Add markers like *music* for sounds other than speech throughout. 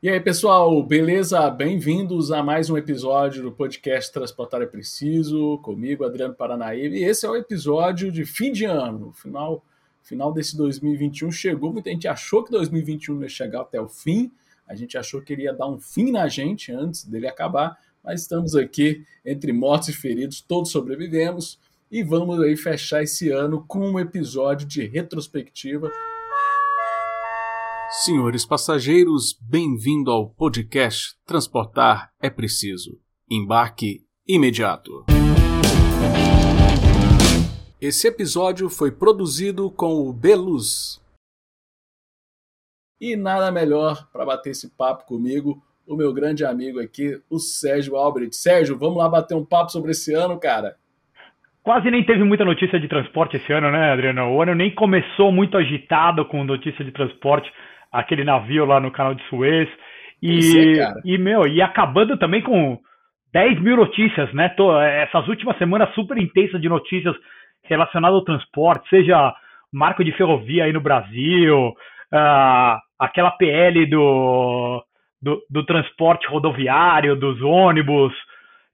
E aí, pessoal, beleza? Bem-vindos a mais um episódio do podcast Transportar é Preciso, comigo, Adriano Paranaíba. E esse é o episódio de fim de ano. Final, final desse 2021 chegou, muita gente achou que 2021 ia chegar até o fim, a gente achou que ele ia dar um fim na gente antes dele acabar, mas estamos aqui entre mortos e feridos, todos sobrevivemos e vamos aí fechar esse ano com um episódio de retrospectiva Senhores passageiros, bem-vindo ao podcast Transportar é Preciso. Embarque imediato. Esse episódio foi produzido com o Beluz. E nada melhor para bater esse papo comigo, o meu grande amigo aqui, o Sérgio Albrecht. Sérgio, vamos lá bater um papo sobre esse ano, cara? Quase nem teve muita notícia de transporte esse ano, né, Adriano? O ano nem começou muito agitado com notícia de transporte aquele navio lá no canal de Suez. E, é, e meu, e acabando também com 10 mil notícias, né? Tô, essas últimas semanas super intensas de notícias relacionadas ao transporte, seja marco de ferrovia aí no Brasil, uh, aquela PL do, do, do, transporte rodoviário, dos ônibus,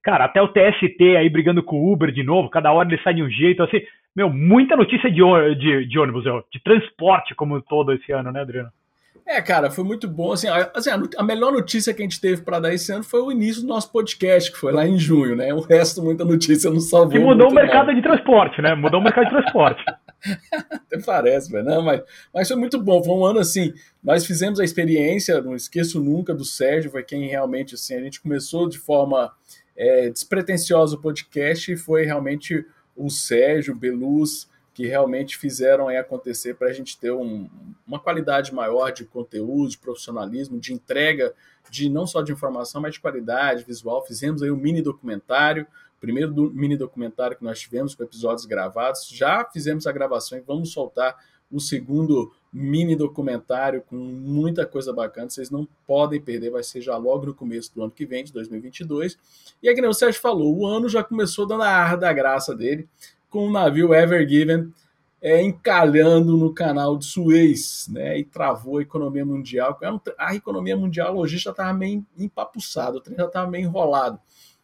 cara, até o TST aí brigando com o Uber de novo, cada hora ele sai de um jeito, assim, meu, muita notícia de, de, de ônibus, de transporte como todo esse ano, né, Adriano? É, cara, foi muito bom. Assim, a, assim, a melhor notícia que a gente teve para dar esse ano foi o início do nosso podcast, que foi lá em junho, né? O resto, muita notícia não salvou. Que mudou o mercado mal. de transporte, né? Mudou o mercado de transporte. *laughs* Até parece, velho. Não, mas, mas foi muito bom. Foi um ano assim. Nós fizemos a experiência, não esqueço nunca, do Sérgio, foi quem realmente, assim, a gente começou de forma é, despretensiosa o podcast e foi realmente o Sérgio, Beluz que realmente fizeram acontecer para a gente ter um, uma qualidade maior de conteúdo, de profissionalismo, de entrega, de não só de informação, mas de qualidade visual. Fizemos aí um mini documentário, primeiro do, mini documentário que nós tivemos com episódios gravados. Já fizemos a gravação e vamos soltar o segundo mini documentário com muita coisa bacana. Vocês não podem perder, vai ser já logo no começo do ano que vem, de 2022. E é que nem o Sérgio falou, o ano já começou dando a ar da graça dele com o navio Ever Given é, encalhando no canal de Suez, né, e travou a economia mundial. A economia mundial, a logística estava meio empapuçada, o trem já estava meio enrolado.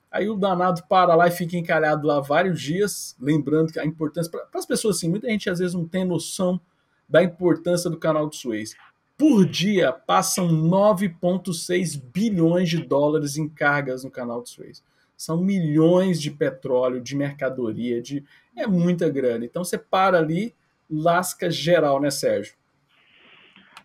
Aí o danado para lá e fica encalhado lá vários dias, lembrando que a importância, para as pessoas assim, muita gente às vezes não tem noção da importância do canal de Suez. Por dia passam 9,6 bilhões de dólares em cargas no canal de Suez. São milhões de petróleo, de mercadoria, de é muita grana. Então você para ali, lasca geral, né, Sérgio?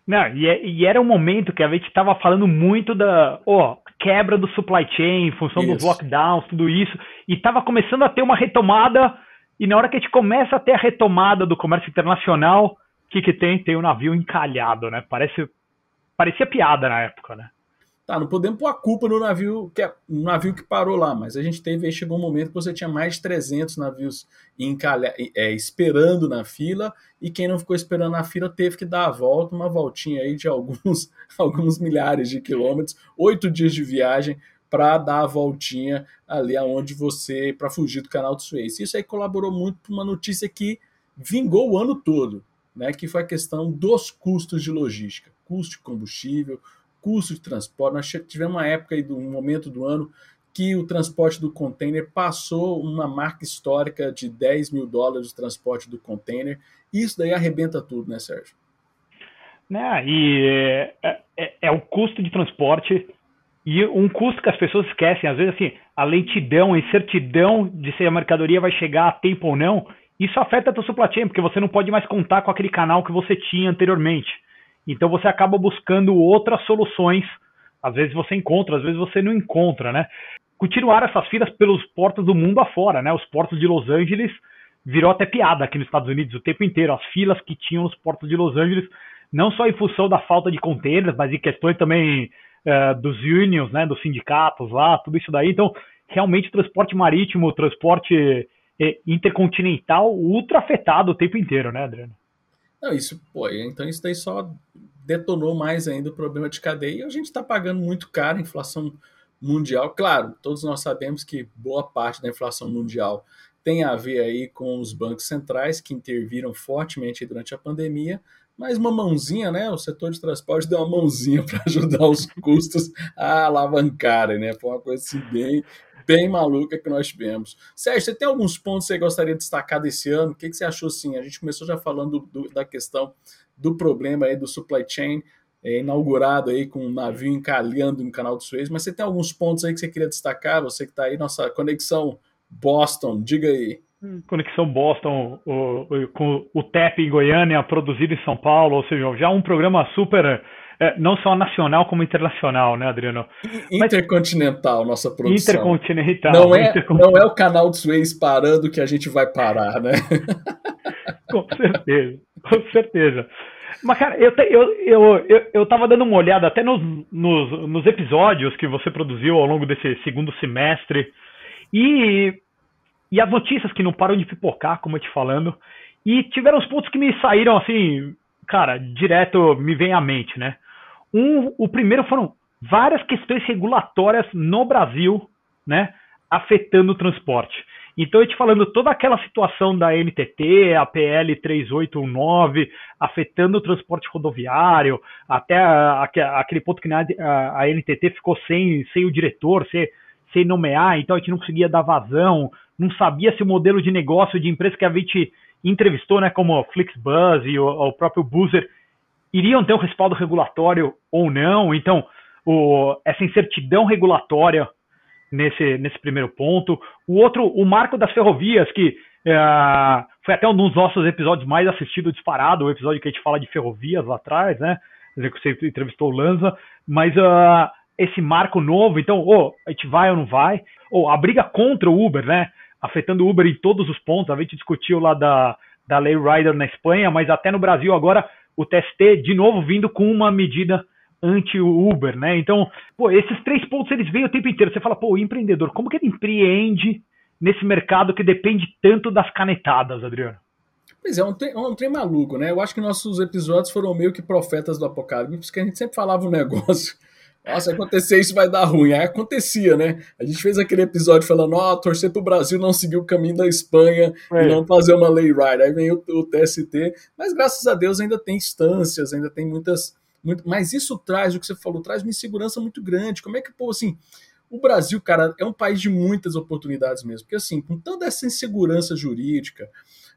Não, e, é, e era um momento que a gente estava falando muito da oh, quebra do supply chain, função isso. dos lockdowns, tudo isso, e estava começando a ter uma retomada. E na hora que a gente começa a ter a retomada do comércio internacional, o que, que tem? Tem o um navio encalhado, né? Parece, parecia piada na época, né? Tá, não podemos pôr a culpa no navio que, é, no navio que parou lá, mas a gente teve, aí chegou um momento que você tinha mais de 300 navios encalha, é, esperando na fila, e quem não ficou esperando na fila teve que dar a volta, uma voltinha aí de alguns, *laughs* alguns milhares de quilômetros, oito dias de viagem para dar a voltinha ali aonde você, para fugir do canal de Suez. Isso aí colaborou muito para uma notícia que vingou o ano todo, né, que foi a questão dos custos de logística, custo de combustível, custo de transporte. Nós tivemos uma época, aí, um momento do ano, que o transporte do container passou uma marca histórica de 10 mil dólares de transporte do container. Isso daí arrebenta tudo, né, Sérgio? Né, e é, é, é o custo de transporte e um custo que as pessoas esquecem, às vezes, assim, a lentidão, a incertidão de se a mercadoria vai chegar a tempo ou não, isso afeta a tua supply chain, porque você não pode mais contar com aquele canal que você tinha anteriormente. Então você acaba buscando outras soluções. Às vezes você encontra, às vezes você não encontra, né? Continuar essas filas pelos portos do mundo afora, né? Os portos de Los Angeles virou até piada aqui nos Estados Unidos o tempo inteiro. As filas que tinham nos portos de Los Angeles, não só em função da falta de containers, mas em questões também uh, dos unions, né? Dos sindicatos lá, tudo isso daí. Então, realmente, transporte marítimo, transporte eh, intercontinental ultra afetado o tempo inteiro, né, Adriano? Não, isso, pô, então isso daí só detonou mais ainda o problema de cadeia e a gente está pagando muito caro a inflação mundial. Claro, todos nós sabemos que boa parte da inflação mundial tem a ver aí com os bancos centrais que interviram fortemente durante a pandemia, mais uma mãozinha, né? O setor de transporte deu uma mãozinha *laughs* para ajudar os custos a alavancarem, né? Foi uma coisa assim bem, bem maluca que nós tivemos. Sérgio, você tem alguns pontos que você gostaria de destacar desse ano? O que, que você achou assim? A gente começou já falando do, da questão do problema aí do supply chain, é, inaugurado aí com um navio encalhando no canal do Suez, mas você tem alguns pontos aí que você queria destacar? Você que está aí, nossa conexão Boston, diga aí. Conexão Boston, o, o, com o TEP em Goiânia, produzido em São Paulo, ou seja, já um programa super, é, não só nacional como internacional, né, Adriano? Intercontinental, Mas, nossa produção. Intercontinental. Não é, intercontinental. não é o canal do Suez parando que a gente vai parar, né? *laughs* com certeza, com certeza. Mas, cara, eu, te, eu, eu, eu, eu tava dando uma olhada até nos, nos, nos episódios que você produziu ao longo desse segundo semestre, e e as notícias que não param de pipocar, como eu te falando. E tiveram os pontos que me saíram assim, cara, direto me vem à mente, né? Um, o primeiro foram várias questões regulatórias no Brasil, né, afetando o transporte. Então, eu te falando toda aquela situação da NTT, a PL 3819, afetando o transporte rodoviário, até a, a, aquele ponto que a, a, NTT ficou sem, sem o diretor, sem, sem nomear, então a gente não conseguia dar vazão, não sabia se o modelo de negócio de empresa que a gente entrevistou, né, como Flixbus e o, o próprio Boozer, iriam ter um respaldo regulatório ou não. Então, o, essa incertidão regulatória nesse, nesse primeiro ponto. O outro, o marco das ferrovias, que é, foi até um dos nossos episódios mais assistidos disparado, o episódio que a gente fala de ferrovias lá atrás, né? Você entrevistou o Lanza, mas uh, esse marco novo, então, oh, a gente vai ou não vai? Ou oh, a briga contra o Uber, né? afetando o Uber em todos os pontos. A gente discutiu lá da, da Lei Rider na Espanha, mas até no Brasil agora o TST de novo vindo com uma medida anti-Uber, né? Então, pô, esses três pontos eles vêm o tempo inteiro. Você fala, pô, o empreendedor, como que ele empreende nesse mercado que depende tanto das canetadas, Adriano? Pois é, um trem, um trem maluco, né? Eu acho que nossos episódios foram meio que profetas do apocalipse, porque a gente sempre falava um *laughs* negócio nossa, acontecer isso vai dar ruim. Aí acontecia, né? A gente fez aquele episódio falando, ó, oh, torcer pro Brasil não seguir o caminho da Espanha é. e não fazer uma lei right. Aí vem o, o, TST, mas graças a Deus ainda tem instâncias, ainda tem muitas. Muito, mas isso traz, o que você falou, traz uma insegurança muito grande. Como é que, pô, assim, o Brasil, cara, é um país de muitas oportunidades mesmo. Porque, assim, com toda essa insegurança jurídica,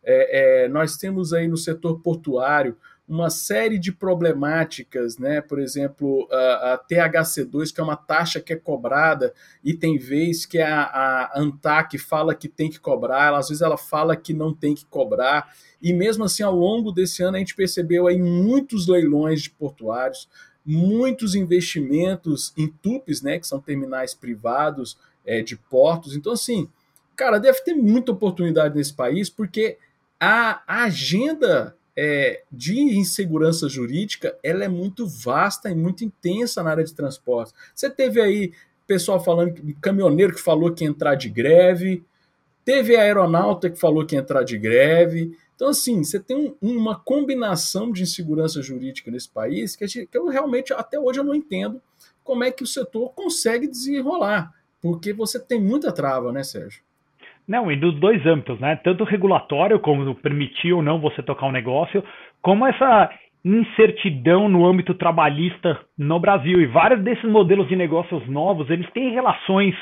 é, é, nós temos aí no setor portuário uma série de problemáticas, né? Por exemplo, a, a, THC2, que é uma taxa que é cobrada, e tem vez que a, a ANTAC fala que tem que cobrar, às vezes ela fala que não tem que cobrar, e mesmo assim, ao longo desse ano, a gente percebeu aí muitos leilões de portuários, muitos investimentos em TUPs, né? Que são terminais privados é, de portos. Então, assim, cara, deve ter muita oportunidade nesse país, porque a, a agenda é, de insegurança jurídica ela é muito vasta e muito intensa na área de transporte. Você teve aí pessoal falando, caminhoneiro que falou que ia entrar de greve, teve aeronauta que falou que ia entrar de greve. Então, assim, você tem um, uma combinação de insegurança jurídica nesse país que, gente, que eu realmente, até hoje, eu não entendo como é que o setor consegue desenrolar, porque você tem muita trava, né, Sérgio? Não, e dos dois âmbitos, né? Tanto regulatório, como permitir ou não você tocar um negócio, como essa incertidão no âmbito trabalhista no Brasil. E vários desses modelos de negócios novos, eles têm relações,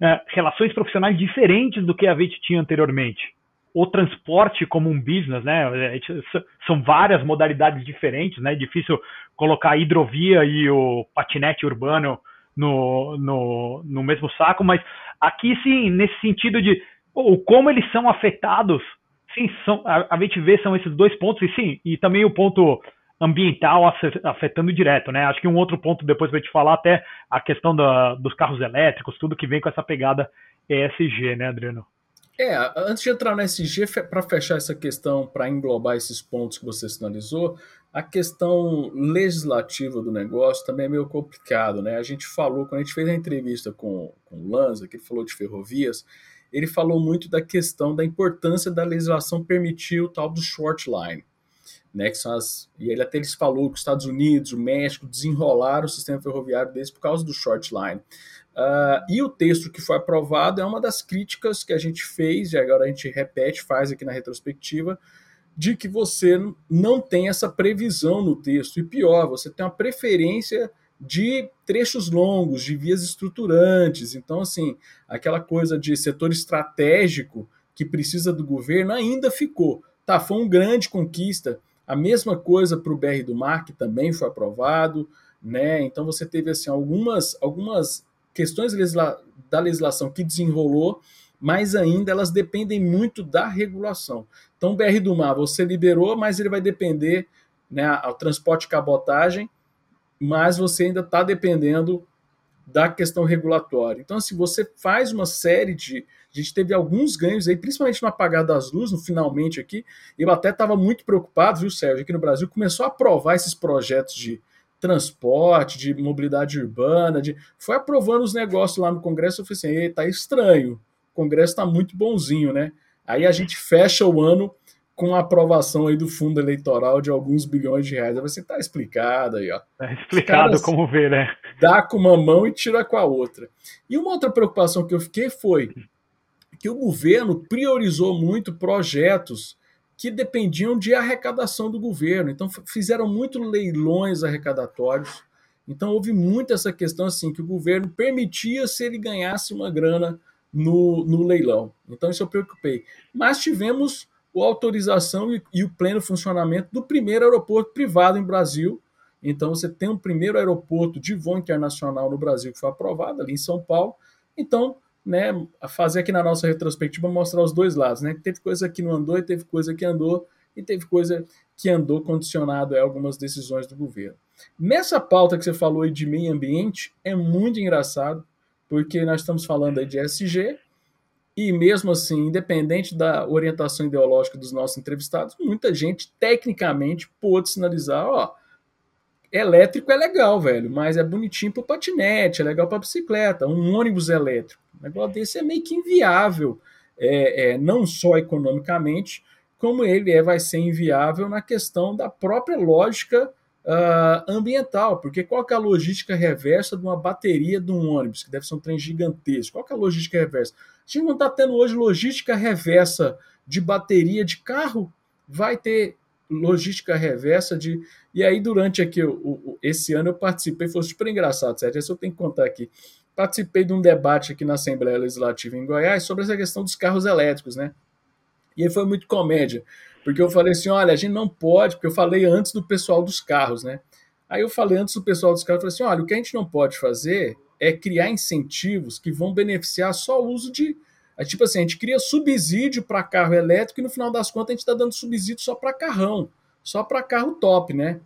é, relações profissionais diferentes do que a gente tinha anteriormente. O transporte como um business, né? São várias modalidades diferentes, né? É difícil colocar a hidrovia e o patinete urbano no, no, no mesmo saco, mas aqui sim, nesse sentido de ou como eles são afetados, sim, são, a, a gente vê são esses dois pontos, e sim, e também o ponto ambiental afetando direto, né? Acho que um outro ponto depois vai te falar até a questão da, dos carros elétricos, tudo que vem com essa pegada ESG, né, Adriano? É, antes de entrar no ESG, para fechar essa questão, para englobar esses pontos que você sinalizou, a questão legislativa do negócio também é meio complicado, né? A gente falou, quando a gente fez a entrevista com, com o Lanza, que ele falou de ferrovias, ele falou muito da questão da importância da legislação permitir o tal do short line. Né, que são as, e ele até eles falou que os Estados Unidos, o México desenrolaram o sistema ferroviário deles por causa do short line. Uh, e o texto que foi aprovado é uma das críticas que a gente fez, e agora a gente repete, faz aqui na retrospectiva, de que você não tem essa previsão no texto. E pior, você tem uma preferência de trechos longos, de vias estruturantes. Então, assim, aquela coisa de setor estratégico que precisa do governo ainda ficou. Tá, foi uma grande conquista. A mesma coisa para o BR do Mar, que também foi aprovado. Né? Então, você teve assim, algumas, algumas questões da legislação que desenrolou, mas ainda elas dependem muito da regulação. Então, o BR do Mar você liberou, mas ele vai depender né, ao transporte cabotagem mas você ainda está dependendo da questão regulatória. Então, se assim, você faz uma série de. A gente teve alguns ganhos aí, principalmente no apagar das luzes, no finalmente aqui. Eu até estava muito preocupado, viu, Sérgio, aqui no Brasil, começou a aprovar esses projetos de transporte, de mobilidade urbana, de... foi aprovando os negócios lá no Congresso. Eu falei assim: tá estranho, o Congresso está muito bonzinho, né? Aí a gente fecha o ano com a aprovação aí do fundo eleitoral de alguns bilhões de reais. Você está explicado aí, ó. Tá explicado como ver, né? Dá com uma mão e tira com a outra. E uma outra preocupação que eu fiquei foi que o governo priorizou muito projetos que dependiam de arrecadação do governo. Então fizeram muito leilões arrecadatórios. Então houve muito essa questão assim que o governo permitia se ele ganhasse uma grana no, no leilão. Então isso eu preocupei. Mas tivemos a autorização e, e, o pleno funcionamento do primeiro aeroporto privado em Brasil. Então, você tem um primeiro aeroporto de voo internacional no Brasil que foi aprovado ali em São Paulo. Então, né, fazer aqui na nossa retrospectiva mostrar os dois lados, né? Teve coisa que não andou e teve coisa que andou e teve coisa que andou condicionado a algumas decisões do governo. Nessa pauta que você falou aí de meio ambiente, é muito engraçado, porque nós estamos falando aí de SG, e mesmo assim, independente da orientação ideológica dos nossos entrevistados, muita gente tecnicamente pôde sinalizar, ó, elétrico é legal, velho, mas é bonitinho para patinete, é legal para bicicleta, um ônibus elétrico. Um negócio desse é meio que inviável, é, é, não só economicamente, como ele é, vai ser inviável na questão da própria lógica uh, ambiental, porque qual é a logística reversa de uma bateria de um ônibus, que deve ser um trem gigantesco? Qual é a logística reversa? A gente não está tendo hoje logística reversa de bateria de carro, vai ter logística reversa de. E aí, durante aqui, o, o, esse ano eu participei, foi super engraçado, certo? Isso eu tenho que contar aqui. Participei de um debate aqui na Assembleia Legislativa em Goiás sobre essa questão dos carros elétricos, né? E aí foi muito comédia, porque eu falei assim: olha, a gente não pode, porque eu falei antes do pessoal dos carros, né? Aí eu falei antes do pessoal dos carros, eu falei assim: olha, o que a gente não pode fazer é criar incentivos que vão beneficiar só o uso de. É tipo assim, a gente cria subsídio para carro elétrico e no final das contas a gente está dando subsídio só para carrão, só para carro top, né?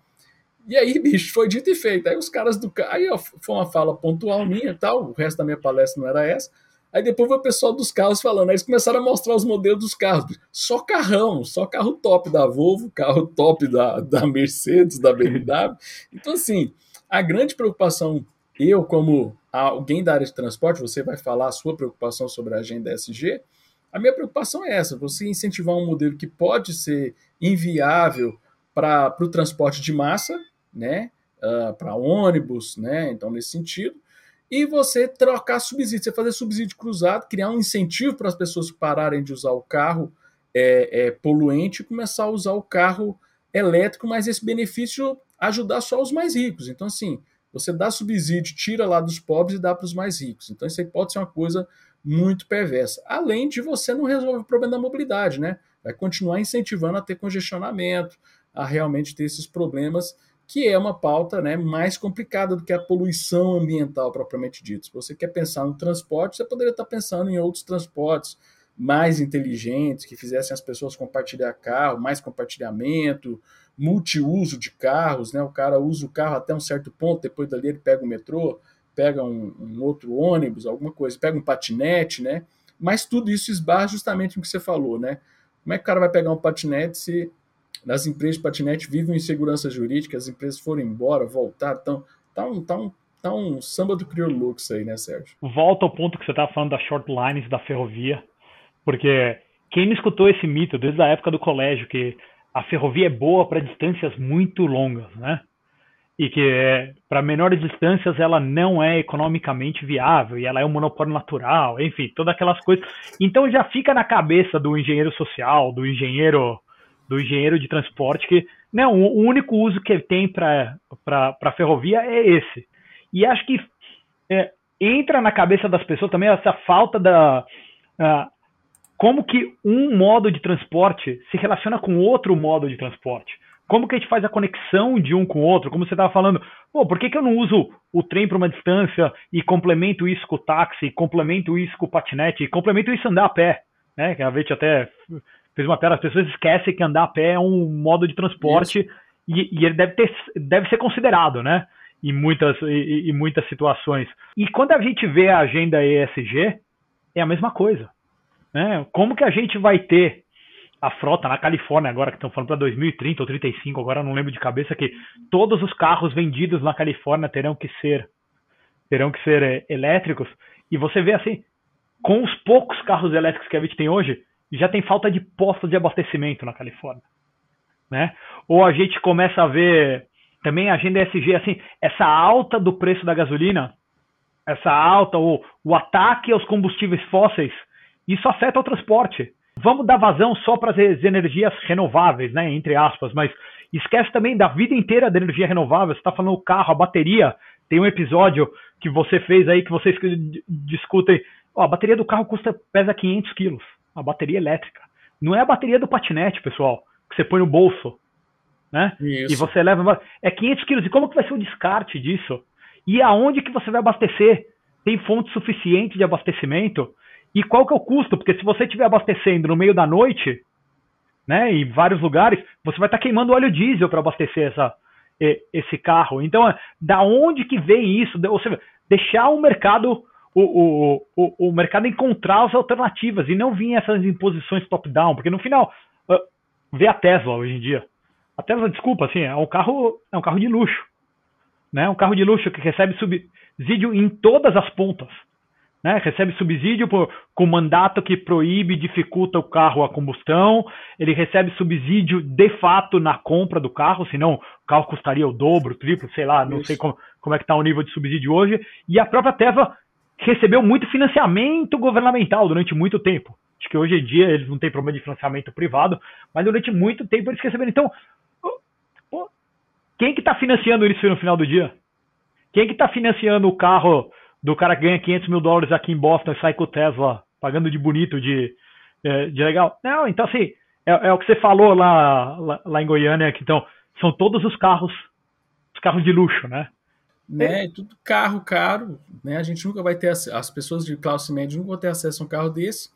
E aí, *laughs* bicho, foi dito e feito. Aí os caras do. Aí ó, foi uma fala pontual minha tal, o resto da minha palestra não era essa. Aí depois foi o pessoal dos carros falando. Aí eles começaram a mostrar os modelos dos carros. Só carrão, só carro top da Volvo, carro top da, da Mercedes, da BMW. Então, assim, a grande preocupação, eu, como alguém da área de transporte, você vai falar a sua preocupação sobre a agenda SG. A minha preocupação é essa: você incentivar um modelo que pode ser inviável para o transporte de massa, né? Uh, para ônibus, né? Então, nesse sentido e você trocar subsídio, você fazer subsídio cruzado, criar um incentivo para as pessoas pararem de usar o carro é, é, poluente e começar a usar o carro elétrico, mas esse benefício ajudar só os mais ricos. Então, assim, você dá subsídio, tira lá dos pobres e dá para os mais ricos. Então, isso aí pode ser uma coisa muito perversa. Além de você não resolver o problema da mobilidade, né? Vai continuar incentivando a ter congestionamento, a realmente ter esses problemas que é uma pauta né, mais complicada do que a poluição ambiental propriamente dita. Se você quer pensar no transporte, você poderia estar pensando em outros transportes mais inteligentes, que fizessem as pessoas compartilhar carro, mais compartilhamento, multiuso de carros, né? O cara usa o carro até um certo ponto, depois dali ele pega o metrô, pega um, um outro ônibus, alguma coisa, pega um patinete, né? Mas tudo isso esbarra justamente no que você falou, né? Como é que o cara vai pegar um patinete se nas empresas de patinete vivem insegurança jurídica, as empresas foram embora, voltar, então tá um, tá um, tá um samba do crioulo aí, né, Sérgio? Volta ao ponto que você estava falando das short lines da ferrovia, porque quem não escutou esse mito desde a época do colégio, que a ferrovia é boa para distâncias muito longas, né? E que para menores distâncias ela não é economicamente viável e ela é um monopólio natural, enfim, todas aquelas coisas. Então já fica na cabeça do engenheiro social, do engenheiro do engenheiro de transporte, que né, o único uso que tem para a ferrovia é esse. E acho que é, entra na cabeça das pessoas também essa falta da. Uh, como que um modo de transporte se relaciona com outro modo de transporte. Como que a gente faz a conexão de um com o outro? Como você estava falando, pô, por que, que eu não uso o trem para uma distância e complemento isso com o táxi, complemento isso com o patinete, complemento isso andar a pé? Né? Que a gente até fez uma piada, as pessoas esquecem que andar a pé é um modo de transporte e, e, ele deve, ter, deve ser considerado, né? Em muitas, em muitas situações. E quando a gente vê a agenda ESG, é a mesma coisa. Né? Como que a gente vai ter a frota na Califórnia agora, que estão falando para 2030 ou 35, agora não lembro de cabeça, que todos os carros vendidos na Califórnia terão que ser terão que ser é, elétricos. E você vê assim, com os poucos carros elétricos que a gente tem hoje, já tem falta de postos de abastecimento na Califórnia. Né? Ou a gente começa a ver também a agenda ESG, assim, essa alta do preço da gasolina, essa alta, ou o ataque aos combustíveis fósseis, isso afeta o transporte. Vamos dar vazão só para as energias renováveis, né? Entre aspas, mas esquece também da vida inteira da energia renovável. Você está falando o carro, a bateria. Tem um episódio que você fez aí que vocês discutem. Ó, a bateria do carro custa pesa 500 quilos. A bateria elétrica. Não é a bateria do patinete, pessoal, que você põe no bolso, né? Isso. E você leva é 500 quilos. E como que vai ser o descarte disso? E aonde que você vai abastecer? Tem fonte suficiente de abastecimento? E qual que é o custo? Porque se você estiver abastecendo no meio da noite, né, em vários lugares, você vai estar tá queimando óleo diesel para abastecer essa, esse carro. Então, é, da onde que vem isso? Ou seja, deixar o mercado o, o, o, o mercado encontrar as alternativas e não vir essas imposições top-down, porque no final, vê a Tesla hoje em dia. A Tesla, desculpa, assim, é um carro, é um carro de luxo. Né? Um carro de luxo que recebe subsídio em todas as pontas. Né? Recebe subsídio por, com mandato que proíbe e dificulta o carro a combustão. Ele recebe subsídio de fato na compra do carro, senão o carro custaria o dobro, o triplo, sei lá, não Isso. sei como, como é que está o nível de subsídio hoje. E a própria Tesla recebeu muito financiamento governamental durante muito tempo. Acho que hoje em dia eles não têm problema de financiamento privado, mas durante muito tempo eles receberam. Então, quem que está financiando isso no final do dia? Quem que está financiando o carro do cara que ganha 500 mil dólares aqui em Boston e sai com o Tesla pagando de bonito, de, é, de legal. Não, então assim, é, é, o que você falou lá, lá, lá, em Goiânia, que então são todos os carros, os carros de luxo, né? Né, tudo carro caro, né? A gente nunca vai ter as pessoas de classe média nunca vão ter acesso a um carro desse.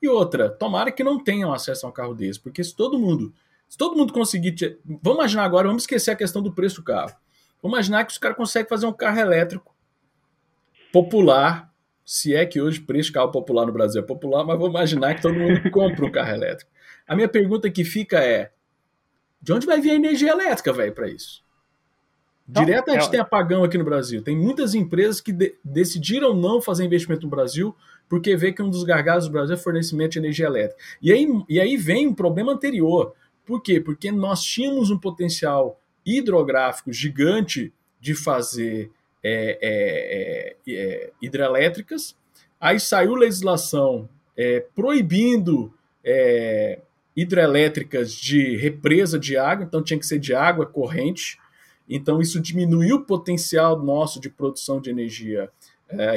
E outra, tomara que não tenham acesso a um carro desse, porque se todo mundo, se todo mundo conseguir, vamos imaginar agora, vamos esquecer a questão do preço do carro. Vamos imaginar que os caras conseguem fazer um carro elétrico popular, se é que hoje o preço de carro popular no Brasil é popular, mas vou imaginar que todo mundo *laughs* compra um carro elétrico. A minha pergunta que fica é: de onde vai vir a energia elétrica, velho, para isso? Direto a gente é... tem apagão aqui no Brasil. Tem muitas empresas que de decidiram não fazer investimento no Brasil porque vê que um dos gargalos do Brasil é fornecimento de energia elétrica. E aí, e aí vem um problema anterior. Por quê? Porque nós tínhamos um potencial hidrográfico gigante de fazer é, é, é, é, hidrelétricas. Aí saiu legislação é, proibindo hidrelétricas de represa de água, então tinha que ser de água corrente. Então isso diminuiu o potencial nosso de produção de energia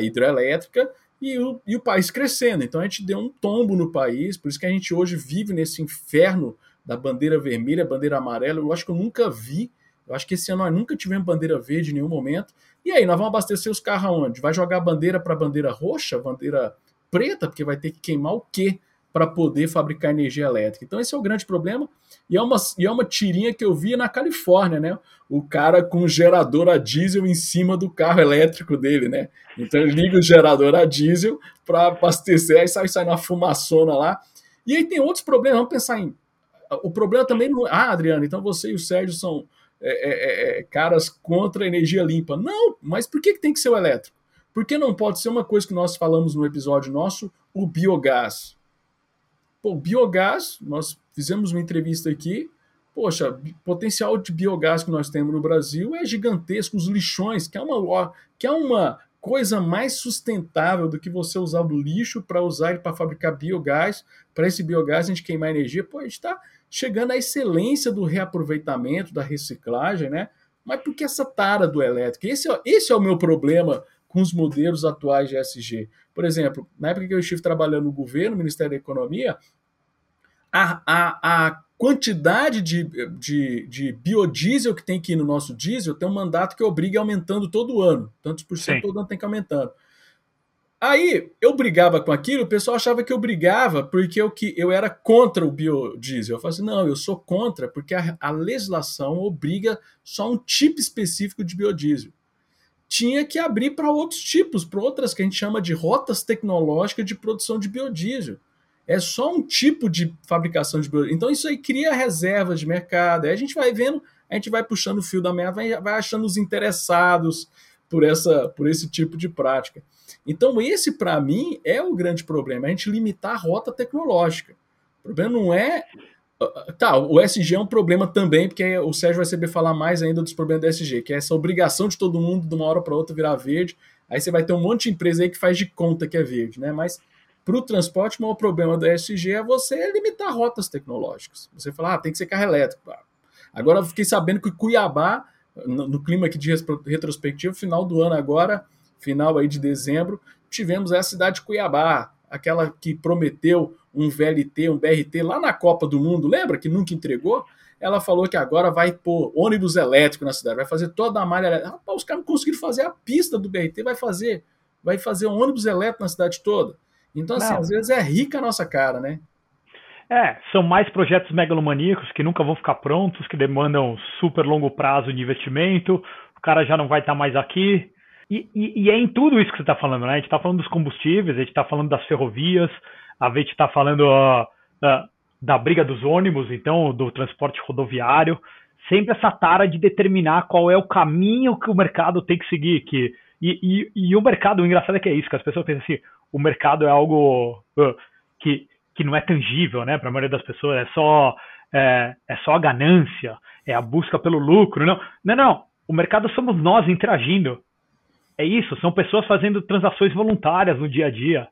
hidrelétrica e o, e o país crescendo. Então a gente deu um tombo no país, por isso que a gente hoje vive nesse inferno da bandeira vermelha, bandeira amarela. Eu acho que eu nunca vi eu acho que esse ano nós nunca tivemos bandeira verde em nenhum momento. E aí, nós vamos abastecer os carros aonde? Vai jogar bandeira para bandeira roxa, bandeira preta, porque vai ter que queimar o quê para poder fabricar energia elétrica? Então, esse é o grande problema. E é, uma, e é uma tirinha que eu vi na Califórnia, né? O cara com gerador a diesel em cima do carro elétrico dele, né? Então, ele liga o gerador a diesel para abastecer, aí sai, sai uma fumaçona lá. E aí tem outros problemas, vamos pensar em. O problema também não. É, ah, Adriano, então você e o Sérgio são é é, é, é, caras contra a energia limpa. Não, mas por que, que tem que ser o elétrico? Por que não pode ser uma coisa que nós falamos no episódio nosso, o biogás? Pô, biogás, nós fizemos uma entrevista aqui, poxa, potencial de biogás que nós temos no Brasil é gigantesco, os lixões, que é uma, que é uma coisa mais sustentável do que você usar o lixo para usar ele para fabricar biogás, para esse biogás a gente queimar energia. Pô, a gente está chegando à excelência do reaproveitamento, da reciclagem, né? Mas por que essa tara do elétrico? Esse é, esse é o meu problema com os modelos atuais de SG. Por exemplo, na época que eu estive trabalhando no governo, no Ministério da Economia, a, a, a quantidade de, de, de biodiesel que tem aqui no nosso diesel tem um mandato que obriga aumentando todo ano. Tantos por cento todo ano tem que aumentando. Aí eu brigava com aquilo, o pessoal achava que eu brigava porque eu, que, eu era contra o biodiesel. Eu falei assim: não, eu sou contra porque a, a legislação obriga só um tipo específico de biodiesel. Tinha que abrir para outros tipos, para outras que a gente chama de rotas tecnológicas de produção de biodiesel é só um tipo de fabricação de biodiesel. Então isso aí cria reservas de mercado. Aí a gente vai vendo, a gente vai puxando o fio da meada, vai, vai achando os interessados por, essa, por esse tipo de prática. Então esse, para mim, é o grande problema, é a gente limitar a rota tecnológica. O problema não é... Tá, o SG é um problema também, porque o Sérgio vai saber falar mais ainda dos problemas do SG, que é essa obrigação de todo mundo de uma hora para outra virar verde. Aí você vai ter um monte de empresa aí que faz de conta que é verde, né? Mas para o transporte, o maior problema do ESG é você limitar rotas tecnológicas. Você falar, ah, tem que ser carro elétrico. Agora fiquei sabendo que Cuiabá, no, no clima aqui de retrospectiva, final do ano agora, final aí de dezembro, tivemos a cidade de Cuiabá, aquela que prometeu um VLT, um BRT lá na Copa do Mundo, lembra que nunca entregou? Ela falou que agora vai pôr ônibus elétrico na cidade, vai fazer toda a malha elétrica. Rapaz, os caras não conseguiram fazer a pista do BRT, vai fazer, vai fazer um ônibus elétrico na cidade toda. Então, assim, Não. às vezes é rica a nossa cara, né? É, são mais projetos megalomaníacos que nunca vão ficar prontos, que demandam super longo prazo de investimento, o cara já não vai estar mais aqui. E, e, e é em tudo isso que você está falando, né? A gente está falando dos combustíveis, a gente está falando das ferrovias, a gente está falando uh, uh, da briga dos ônibus, então, do transporte rodoviário. Sempre essa tara de determinar qual é o caminho que o mercado tem que seguir. Que, e, e, e o mercado, o engraçado é que é isso, que as pessoas pensam assim, o mercado é algo uh, que, que não é tangível, né? Para a maioria das pessoas é só é, é, só a ganância, é a busca pelo lucro. Não, não, não. O mercado somos nós interagindo. É isso. São pessoas fazendo transações voluntárias no dia a dia.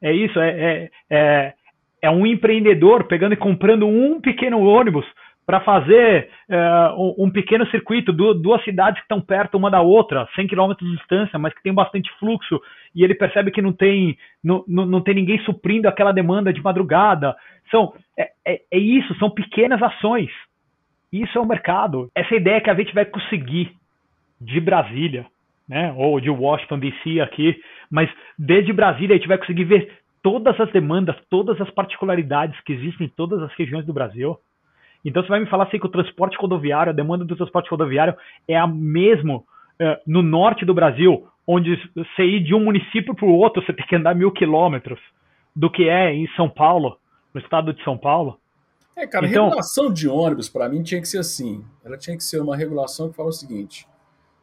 É isso. É, é, é, é um empreendedor pegando e comprando um pequeno ônibus para fazer é, um, pequeno circuito, duas cidades que estão perto uma da outra, 100 km de distância, mas que tem bastante fluxo, e ele percebe que não tem, não, não, tem ninguém suprindo aquela demanda de madrugada. São, é, é, é isso, são pequenas ações. Isso é o mercado. Essa ideia que a gente vai conseguir de Brasília, né, ou de Washington DC aqui, mas desde Brasília a gente vai conseguir ver todas as demandas, todas as particularidades que existem em todas as regiões do Brasil. Então você vai me falar assim que o transporte rodoviário, a demanda do transporte rodoviário é a mesma é, no norte do Brasil, onde você ir de um município para o outro, você tem que andar mil quilômetros, do que é em São Paulo, no estado de São Paulo. É, cara, então, regulação de ônibus, para mim, tinha que ser assim. Ela tinha que ser uma regulação que fala o seguinte: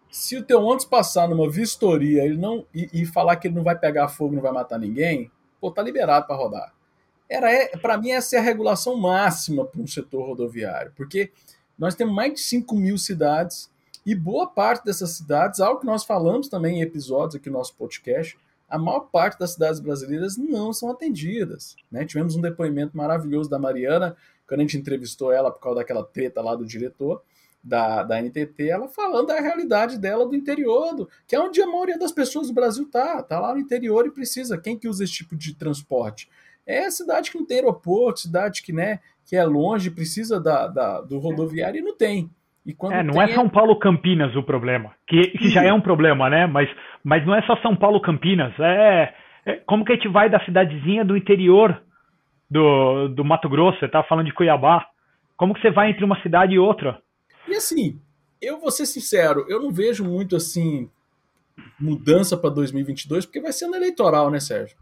se o teu ônibus passar numa vistoria ele não, e, e falar que ele não vai pegar fogo, não vai matar ninguém, pô, tá liberado para rodar era é, para mim essa é a regulação máxima para um setor rodoviário, porque nós temos mais de 5 mil cidades e boa parte dessas cidades, algo que nós falamos também em episódios aqui no nosso podcast, a maior parte das cidades brasileiras não são atendidas. Né? Tivemos um depoimento maravilhoso da Mariana, quando a gente entrevistou ela por causa daquela treta lá do diretor da, da NTT, ela falando da realidade dela do interior, do, que é onde a maioria das pessoas do Brasil tá, tá lá no interior e precisa. Quem que usa esse tipo de transporte? É cidade que não tem aeroporto, cidade que, né, que é longe, precisa da, da do rodoviário e não tem. E quando é, não tem, é São Paulo Campinas o problema, que, que já é um problema, né? Mas, mas não é só São Paulo Campinas, é, é como que a gente vai da cidadezinha do interior do, do Mato Grosso, você tá falando de Cuiabá, como que você vai entre uma cidade e outra? E assim, eu vou ser sincero, eu não vejo muito assim mudança para 2022, porque vai ser no eleitoral, né, Sérgio?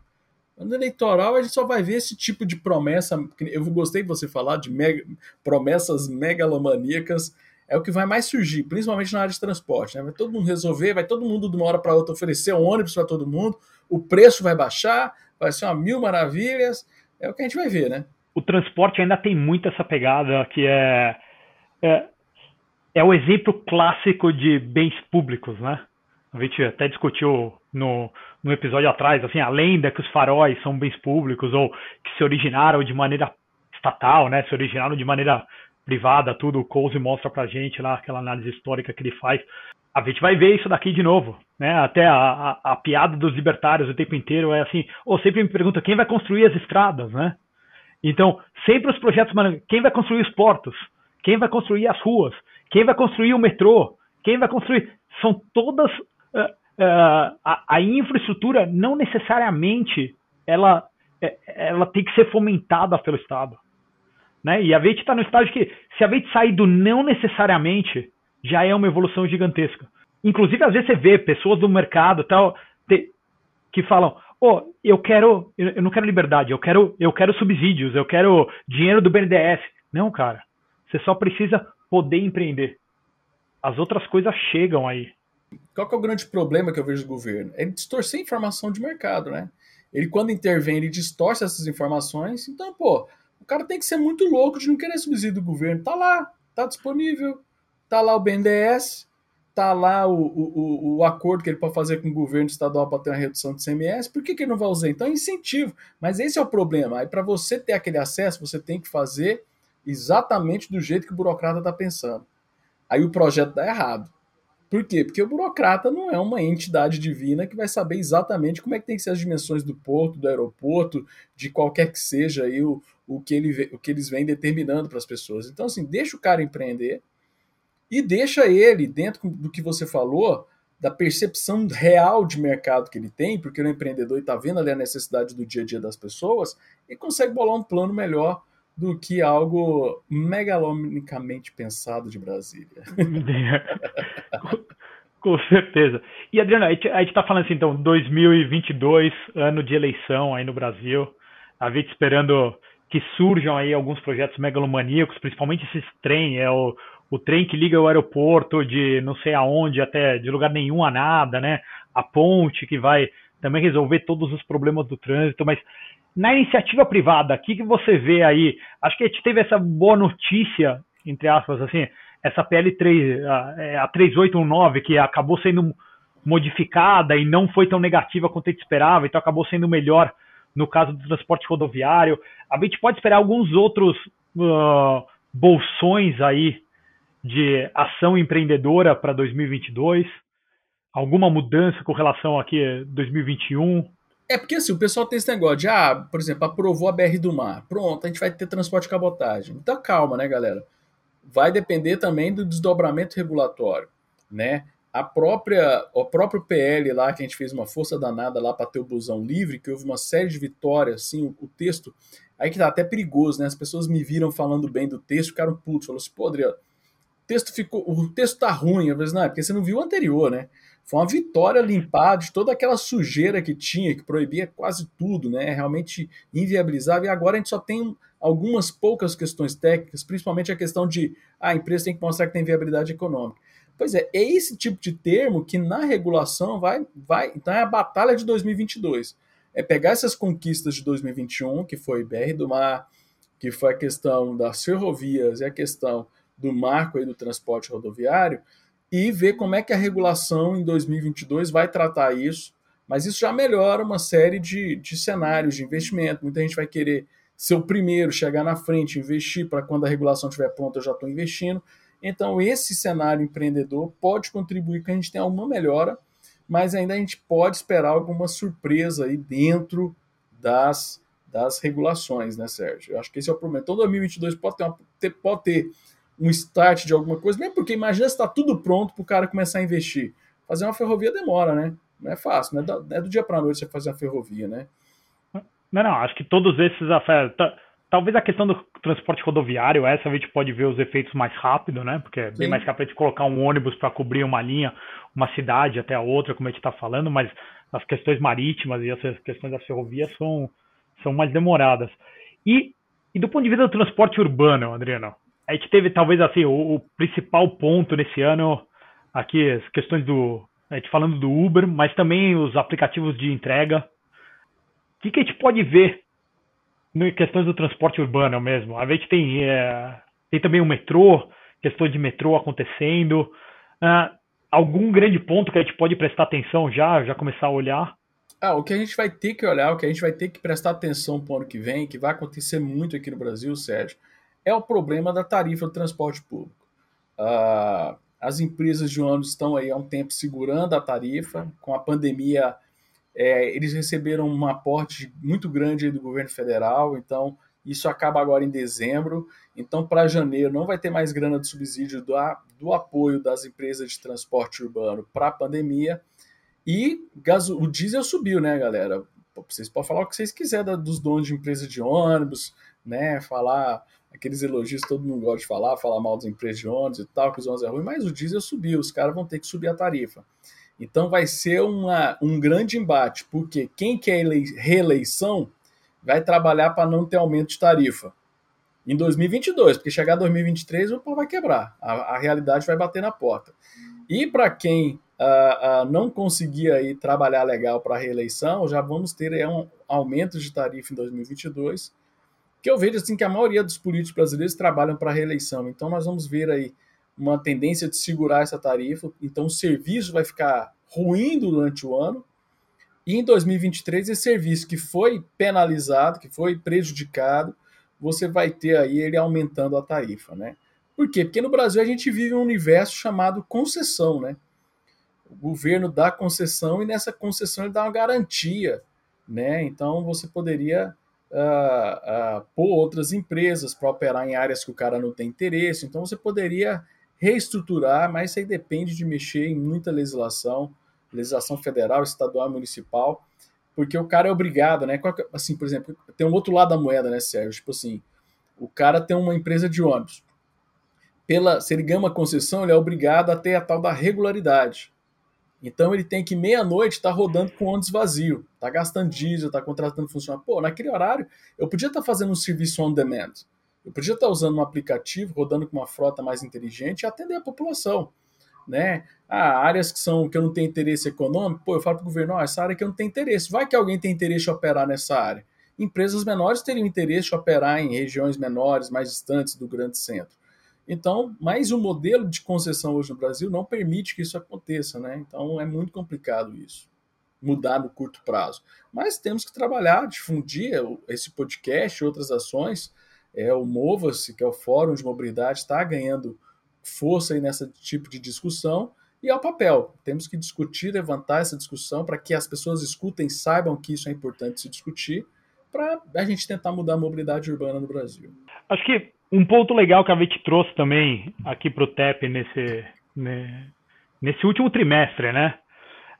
No eleitoral, a gente só vai ver esse tipo de promessa. Eu gostei de você falar de mega, promessas megalomaníacas. É o que vai mais surgir, principalmente na área de transporte. Né? Vai todo mundo resolver, vai todo mundo de uma hora para outra oferecer um ônibus para todo mundo, o preço vai baixar, vai ser uma mil maravilhas. É o que a gente vai ver, né? O transporte ainda tem muito essa pegada que é, é, é o exemplo clássico de bens públicos, né? A gente até discutiu no, no episódio atrás, assim, a lenda que os faróis são bens públicos ou que se originaram de maneira estatal, né? Se originaram de maneira privada, tudo. O Coase mostra pra gente lá aquela análise histórica que ele faz. A gente vai ver isso daqui de novo, né? Até a, a, a piada dos libertários o tempo inteiro é assim, ou sempre me pergunta quem vai construir as estradas, né? Então, sempre os projetos, quem vai construir os portos? Quem vai construir as ruas? Quem vai construir o metrô? Quem vai construir? São todas uh, a, a, infraestrutura não necessariamente ela é, ela tem que ser fomentada pelo Estado, né? E a gente está no estágio que se a gente sair do não necessariamente já é uma evolução gigantesca. Inclusive às vezes você vê pessoas do mercado tal te, que falam oh, eu quero, eu não quero liberdade, eu quero, eu quero subsídios, eu quero dinheiro do BNDES. Não, cara. Você só precisa poder empreender. As outras coisas chegam aí. Qual é o grande problema que eu vejo do governo? É distorcer informação de mercado, né? Ele, quando intervém, ele distorce essas informações. Então, pô, o cara tem que ser muito louco de não querer subsídio do governo. Tá lá, tá disponível, tá lá o BNDES, tá lá o, o, o, acordo que ele pode fazer com o governo estadual para ter uma redução de CMS, por que, que ele não vai usar? Então é incentivo. Mas esse é o problema. Aí para você ter aquele acesso, você tem que fazer exatamente do jeito que o burocrata está pensando. Aí o projeto dá errado. Por quê? Porque o burocrata não é uma entidade divina que vai saber exatamente como é que tem que ser as dimensões do porto, do aeroporto, de qualquer que seja aí o, o, que, ele, o que eles vêm determinando para as pessoas. Então, assim, deixa o cara empreender, e deixa ele, dentro do que você falou, da percepção real de mercado que ele tem, porque ele é empreendedor está vendo ali a necessidade do dia a dia das pessoas, e consegue bolar um plano melhor do que algo megalomanicamente pensado de Brasília. *laughs* Com certeza. E Adriana, a gente está falando assim, então, 2022, ano de eleição aí no Brasil, a gente esperando que surjam aí alguns projetos megalomaníacos, principalmente esses trem, é o, o trem que liga o aeroporto de não sei aonde até de lugar nenhum a nada, né? A ponte que vai também resolver todos os problemas do trânsito, mas na iniciativa privada, o que, que você vê aí? Acho que a gente teve essa boa notícia, entre aspas, assim, essa PL3, a, a 3819, que acabou sendo modificada e não foi tão negativa quanto a gente esperava, então acabou sendo melhor no caso do transporte rodoviário. A gente pode esperar alguns outros uh, bolsões aí de ação empreendedora para 2022? Alguma mudança com relação aqui a 2021? É porque assim, o pessoal tem esse negócio de, ah, por exemplo, aprovou a BR do Mar. Pronto, a gente vai ter transporte cabotagem. Então calma, né, galera? Vai depender também do desdobramento regulatório, né? A própria, o próprio PL lá, que a gente fez uma força danada lá para ter o busão livre, que houve uma série de vitórias, assim, o, o, texto, aí que tá até perigoso, né? As pessoas me viram falando bem do texto, ficaram putos, falaram assim, pô, Adriano, texto ficou, o texto tá ruim, às vezes não, é porque você não viu o anterior, né? Foi uma vitória limpada de toda aquela sujeira que tinha, que proibia quase tudo, né? Realmente inviabilizava, e agora a gente só tem algumas poucas questões técnicas, principalmente a questão de ah, a empresa tem que mostrar que tem viabilidade econômica. Pois é, é esse tipo de termo que na regulação vai, vai. Então é a batalha de 2022. É pegar essas conquistas de 2021, que foi BR do Mar, que foi a questão das ferrovias e a questão do marco aí do transporte rodoviário e ver como é que a regulação em 2022 vai tratar isso. Mas isso já melhora uma série de, de cenários de investimento. Muita gente vai querer ser o primeiro, chegar na frente, investir para quando a regulação estiver pronta eu já estou investindo. Então, esse cenário empreendedor pode contribuir que a gente tenha alguma melhora, mas ainda a gente pode esperar alguma surpresa aí dentro das, das regulações, né, Sérgio? Eu acho que esse é o problema. Então, 2022 pode ter, uma, pode ter um start de alguma coisa, mesmo porque imagina se está tudo pronto para o cara começar a investir. Fazer uma ferrovia demora, né? Não é fácil, não é do, é do dia para a noite você fazer uma ferrovia, né? Não, não, acho que todos esses afetam. Talvez a questão do transporte rodoviário, essa a gente pode ver os efeitos mais rápido, né? Porque é bem Sim. mais capaz de colocar um ônibus para cobrir uma linha, uma cidade até a outra, como a gente está falando, mas as questões marítimas e essas questões da ferrovia são, são mais demoradas. E, e do ponto de vista do transporte urbano, Adriano, a gente teve talvez assim o, o, principal ponto nesse ano aqui as questões do a gente falando do Uber, mas também os aplicativos de entrega. O que, que a gente pode ver em questões do transporte urbano mesmo? A gente tem é, tem também o metrô, questões de metrô acontecendo. Uh, algum grande ponto que a gente pode prestar atenção já, já começar a olhar? Ah, o que a gente vai ter que olhar, o que a gente vai ter que prestar atenção para o ano que vem, que vai acontecer muito aqui no Brasil, Sérgio, é o problema da tarifa do transporte público. Ah, as empresas de ônibus estão aí há um tempo segurando a tarifa, com a pandemia é, eles receberam um aporte muito grande do governo federal, então isso acaba agora em dezembro. Então, para janeiro, não vai ter mais grana de subsídio do, do apoio das empresas de transporte urbano para a pandemia. E gaso, o diesel subiu, né, galera? Vocês podem falar o que vocês quiserem dos donos de empresa de ônibus, né? Falar aqueles elogios que todo mundo gosta de falar, falar mal das empresas de ônibus e tal, que os ônibus é ruim, mas o diesel subiu, os caras vão ter que subir a tarifa. Então vai ser uma, um grande embate, porque quem quer reeleição vai trabalhar para não ter aumento de tarifa em 2022, porque chegar 2023 o pau vai quebrar, a, a realidade vai bater na porta. E para quem uh, uh, não conseguir aí trabalhar legal para reeleição, já vamos ter um aumento de tarifa em 2022, que eu vejo assim que a maioria dos políticos brasileiros trabalham para a reeleição. Então nós vamos ver aí uma tendência de segurar essa tarifa, então o serviço vai ficar ruim durante o ano. E em 2023, esse serviço que foi penalizado, que foi prejudicado, você vai ter aí ele aumentando a tarifa, né? Por quê? Porque no Brasil a gente vive um universo chamado concessão, né? O governo dá concessão e nessa concessão ele dá uma garantia, né? Então você poderia uh, uh, pôr outras empresas para operar em áreas que o cara não tem interesse. Então você poderia reestruturar, mas isso aí depende de mexer em muita legislação, legislação federal, estadual, municipal, porque o cara é obrigado, né? É, assim, por exemplo, tem um outro lado da moeda, né, Sérgio? Tipo assim, o cara tem uma empresa de ônibus. Pela, se ele ganha uma concessão, ele é obrigado a ter a tal da regularidade. Então ele tem que meia-noite estar tá rodando com ônibus vazio, tá gastando diesel, tá contratando funcionário. Pô, naquele horário eu podia estar tá fazendo um serviço on demand. Eu podia estar usando um aplicativo, rodando com uma frota mais inteligente e atender a população. Né? Ah, áreas que são que eu não tenho interesse econômico, pô, eu falo para o governo, oh, essa área que eu não tenho interesse. Vai que alguém tem interesse em operar nessa área. Empresas menores teriam interesse em operar em regiões menores, mais distantes do grande centro. Então, mas o modelo de concessão hoje no Brasil não permite que isso aconteça, né? Então é muito complicado isso, mudar no curto prazo. Mas temos que trabalhar, difundir esse podcast, outras ações, é, o Mova-se, que é o Fórum de Mobilidade, está ganhando força aí nesse tipo de discussão e é o papel. Temos que discutir, levantar essa discussão para que as pessoas escutem, saibam que isso é importante se discutir, para a gente tentar mudar a mobilidade urbana no Brasil. Acho que um ponto legal que a VET trouxe também aqui para o TEP nesse, né, nesse último trimestre, né?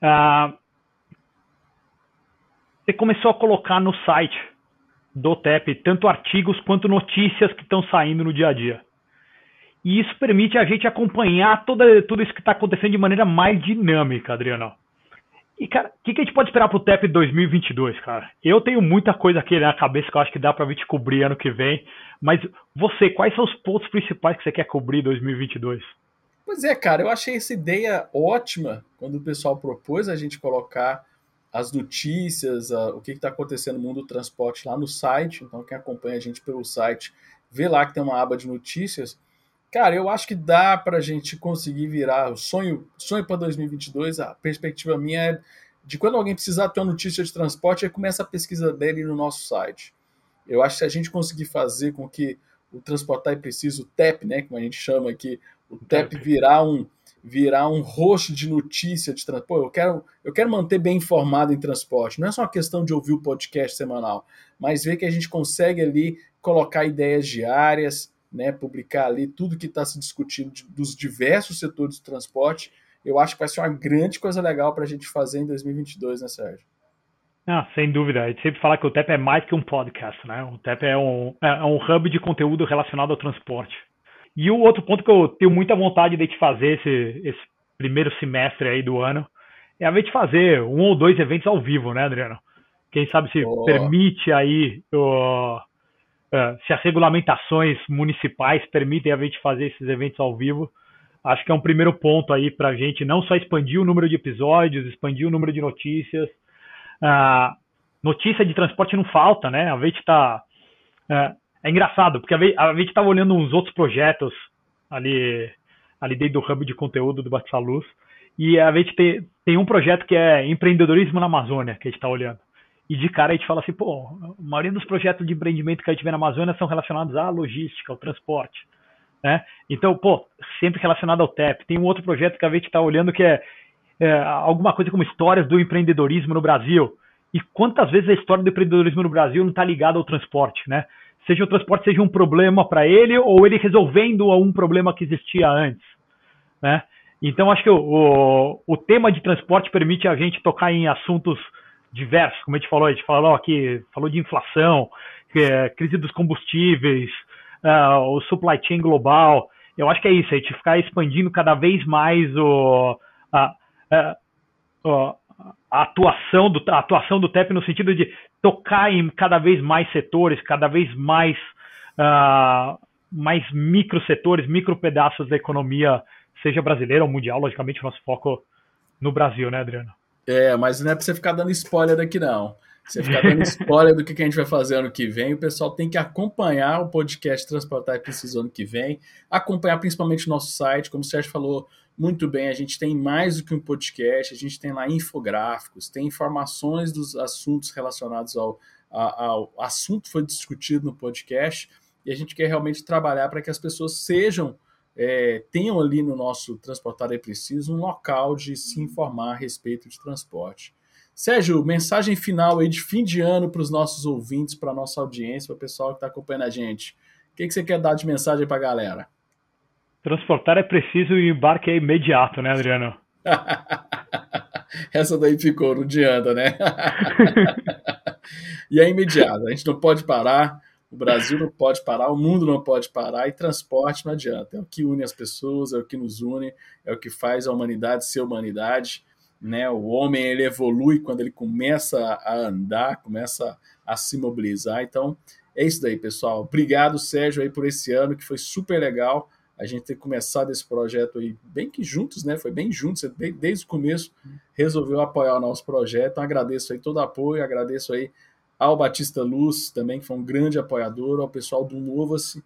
Ah, você começou a colocar no site do TEP, tanto artigos quanto notícias que estão saindo no dia a dia. E isso permite a gente acompanhar toda, tudo isso que está acontecendo de maneira mais dinâmica, Adriano. E, cara, o que, que, a gente pode esperar pro TEP 2022, cara? Eu tenho muita coisa aqui na cabeça que eu acho que dá pra gente cobrir ano que vem. Mas você, quais são os pontos principais que você quer cobrir em 2022? Pois é, cara, eu achei essa ideia ótima quando o pessoal propôs a gente colocar as notícias, a, o que está acontecendo no mundo do transporte lá no site. Então, quem acompanha a gente pelo site, vê lá que tem uma aba de notícias. Cara, eu acho que dá para a gente conseguir virar o sonho, sonho para 2022. A perspectiva minha é de quando alguém precisar ter uma notícia de transporte, aí começa a pesquisa dele no nosso site. Eu acho que se a gente conseguir fazer com que o Transportar é Preciso, o TEP, né, como a gente chama aqui, o TEP virar um, virar um rosto de notícia de transporte. Eu quero, eu quero manter bem informado em transporte. Não é só uma questão de ouvir o podcast semanal, mas ver que a gente consegue ali colocar ideias diárias, né, publicar ali tudo que está se discutindo de, dos diversos setores do transporte. Eu acho que vai ser uma grande coisa legal para a gente fazer em 2022, né, Sérgio? Ah, sem dúvida. A gente sempre fala que o TEP é mais que um podcast, né? O TEP é um, é, é um hub de conteúdo relacionado ao transporte. E o outro ponto que eu tenho muita vontade de te fazer esse, esse primeiro semestre aí do ano é a gente fazer um ou dois eventos ao vivo, né, Adriano? Quem sabe se oh. permite aí, uh, se as regulamentações municipais permitem a gente fazer esses eventos ao vivo, acho que é um primeiro ponto aí para a gente não só expandir o número de episódios, expandir o número de notícias. Uh, notícia de transporte não falta, né? A gente está uh, é engraçado, porque a gente estava olhando uns outros projetos ali, ali dentro do hub de conteúdo do Batista Luz, e a gente tem, tem um projeto que é empreendedorismo na Amazônia, que a gente está olhando. E de cara a gente fala assim, pô, a maioria dos projetos de empreendimento que a gente vê na Amazônia são relacionados à logística, ao transporte. Né? Então, pô, sempre relacionado ao TEP. Tem um outro projeto que a gente está olhando que é, é, alguma coisa como histórias do empreendedorismo no Brasil. E quantas vezes a história do empreendedorismo no Brasil não está ligada ao transporte, né? Seja o transporte seja um problema para ele ou ele resolvendo um problema que existia antes, né? Então, acho que o, o, o, tema de transporte permite a gente tocar em assuntos diversos, como a gente falou, a gente falou aqui, falou de inflação, é, crise dos combustíveis, uh, o supply chain global. Eu acho que é isso, a gente ficar expandindo cada vez mais o, a, a, a atuação do, a atuação do TEP no sentido de tocar em cada vez mais setores, cada vez mais, uh, mais micro setores, micro pedaços da economia seja brasileira ou mundial, logicamente, nosso foco no Brasil, né, Adriano? É, mas não é para você ficar dando spoiler daqui, não. Você ficar dando *laughs* spoiler do que a gente vai fazer ano que vem, o pessoal tem que acompanhar o podcast Transportar e Preciso ano que vem, acompanhar principalmente o nosso site, como o Sérgio falou muito bem, a gente tem mais do que um podcast, a gente tem lá infográficos, tem informações dos assuntos relacionados ao, ao assunto que foi discutido no podcast, e a gente quer realmente trabalhar para que as pessoas sejam é, tenham ali no nosso Transportar é Preciso um local de se informar a respeito de transporte. Sérgio, mensagem final aí de fim de ano para os nossos ouvintes, para a nossa audiência, para o pessoal que está acompanhando a gente. O que, que você quer dar de mensagem para a galera? Transportar é preciso e o embarque é imediato, né, Adriano? *laughs* Essa daí ficou, não adianta, né? *laughs* e é imediato, a gente não pode parar. O Brasil não pode parar, o mundo não pode parar e transporte não adianta. É o que une as pessoas, é o que nos une, é o que faz a humanidade ser humanidade. Né? O homem ele evolui quando ele começa a andar, começa a se mobilizar. Então é isso daí, pessoal. Obrigado, Sérgio, aí por esse ano que foi super legal a gente ter começado esse projeto aí bem que juntos, né? Foi bem juntos, desde o começo resolveu apoiar o nosso projeto. Então agradeço aí todo o apoio, agradeço aí ao Batista Luz também, que foi um grande apoiador, ao pessoal do Mova-se.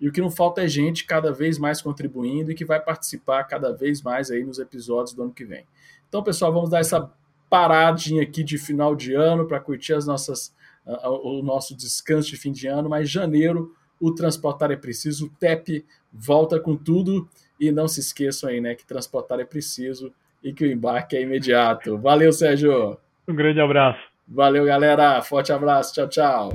E o que não falta é gente cada vez mais contribuindo e que vai participar cada vez mais aí nos episódios do ano que vem. Então, pessoal, vamos dar essa paradinha aqui de final de ano para curtir as nossas, o nosso descanso de fim de ano, mas janeiro o transportar é preciso, o TEP volta com tudo e não se esqueçam aí, né, que transportar é preciso e que o embarque é imediato. Valeu, Sérgio. Um grande abraço. Valeu, galera. Forte abraço. Tchau, tchau.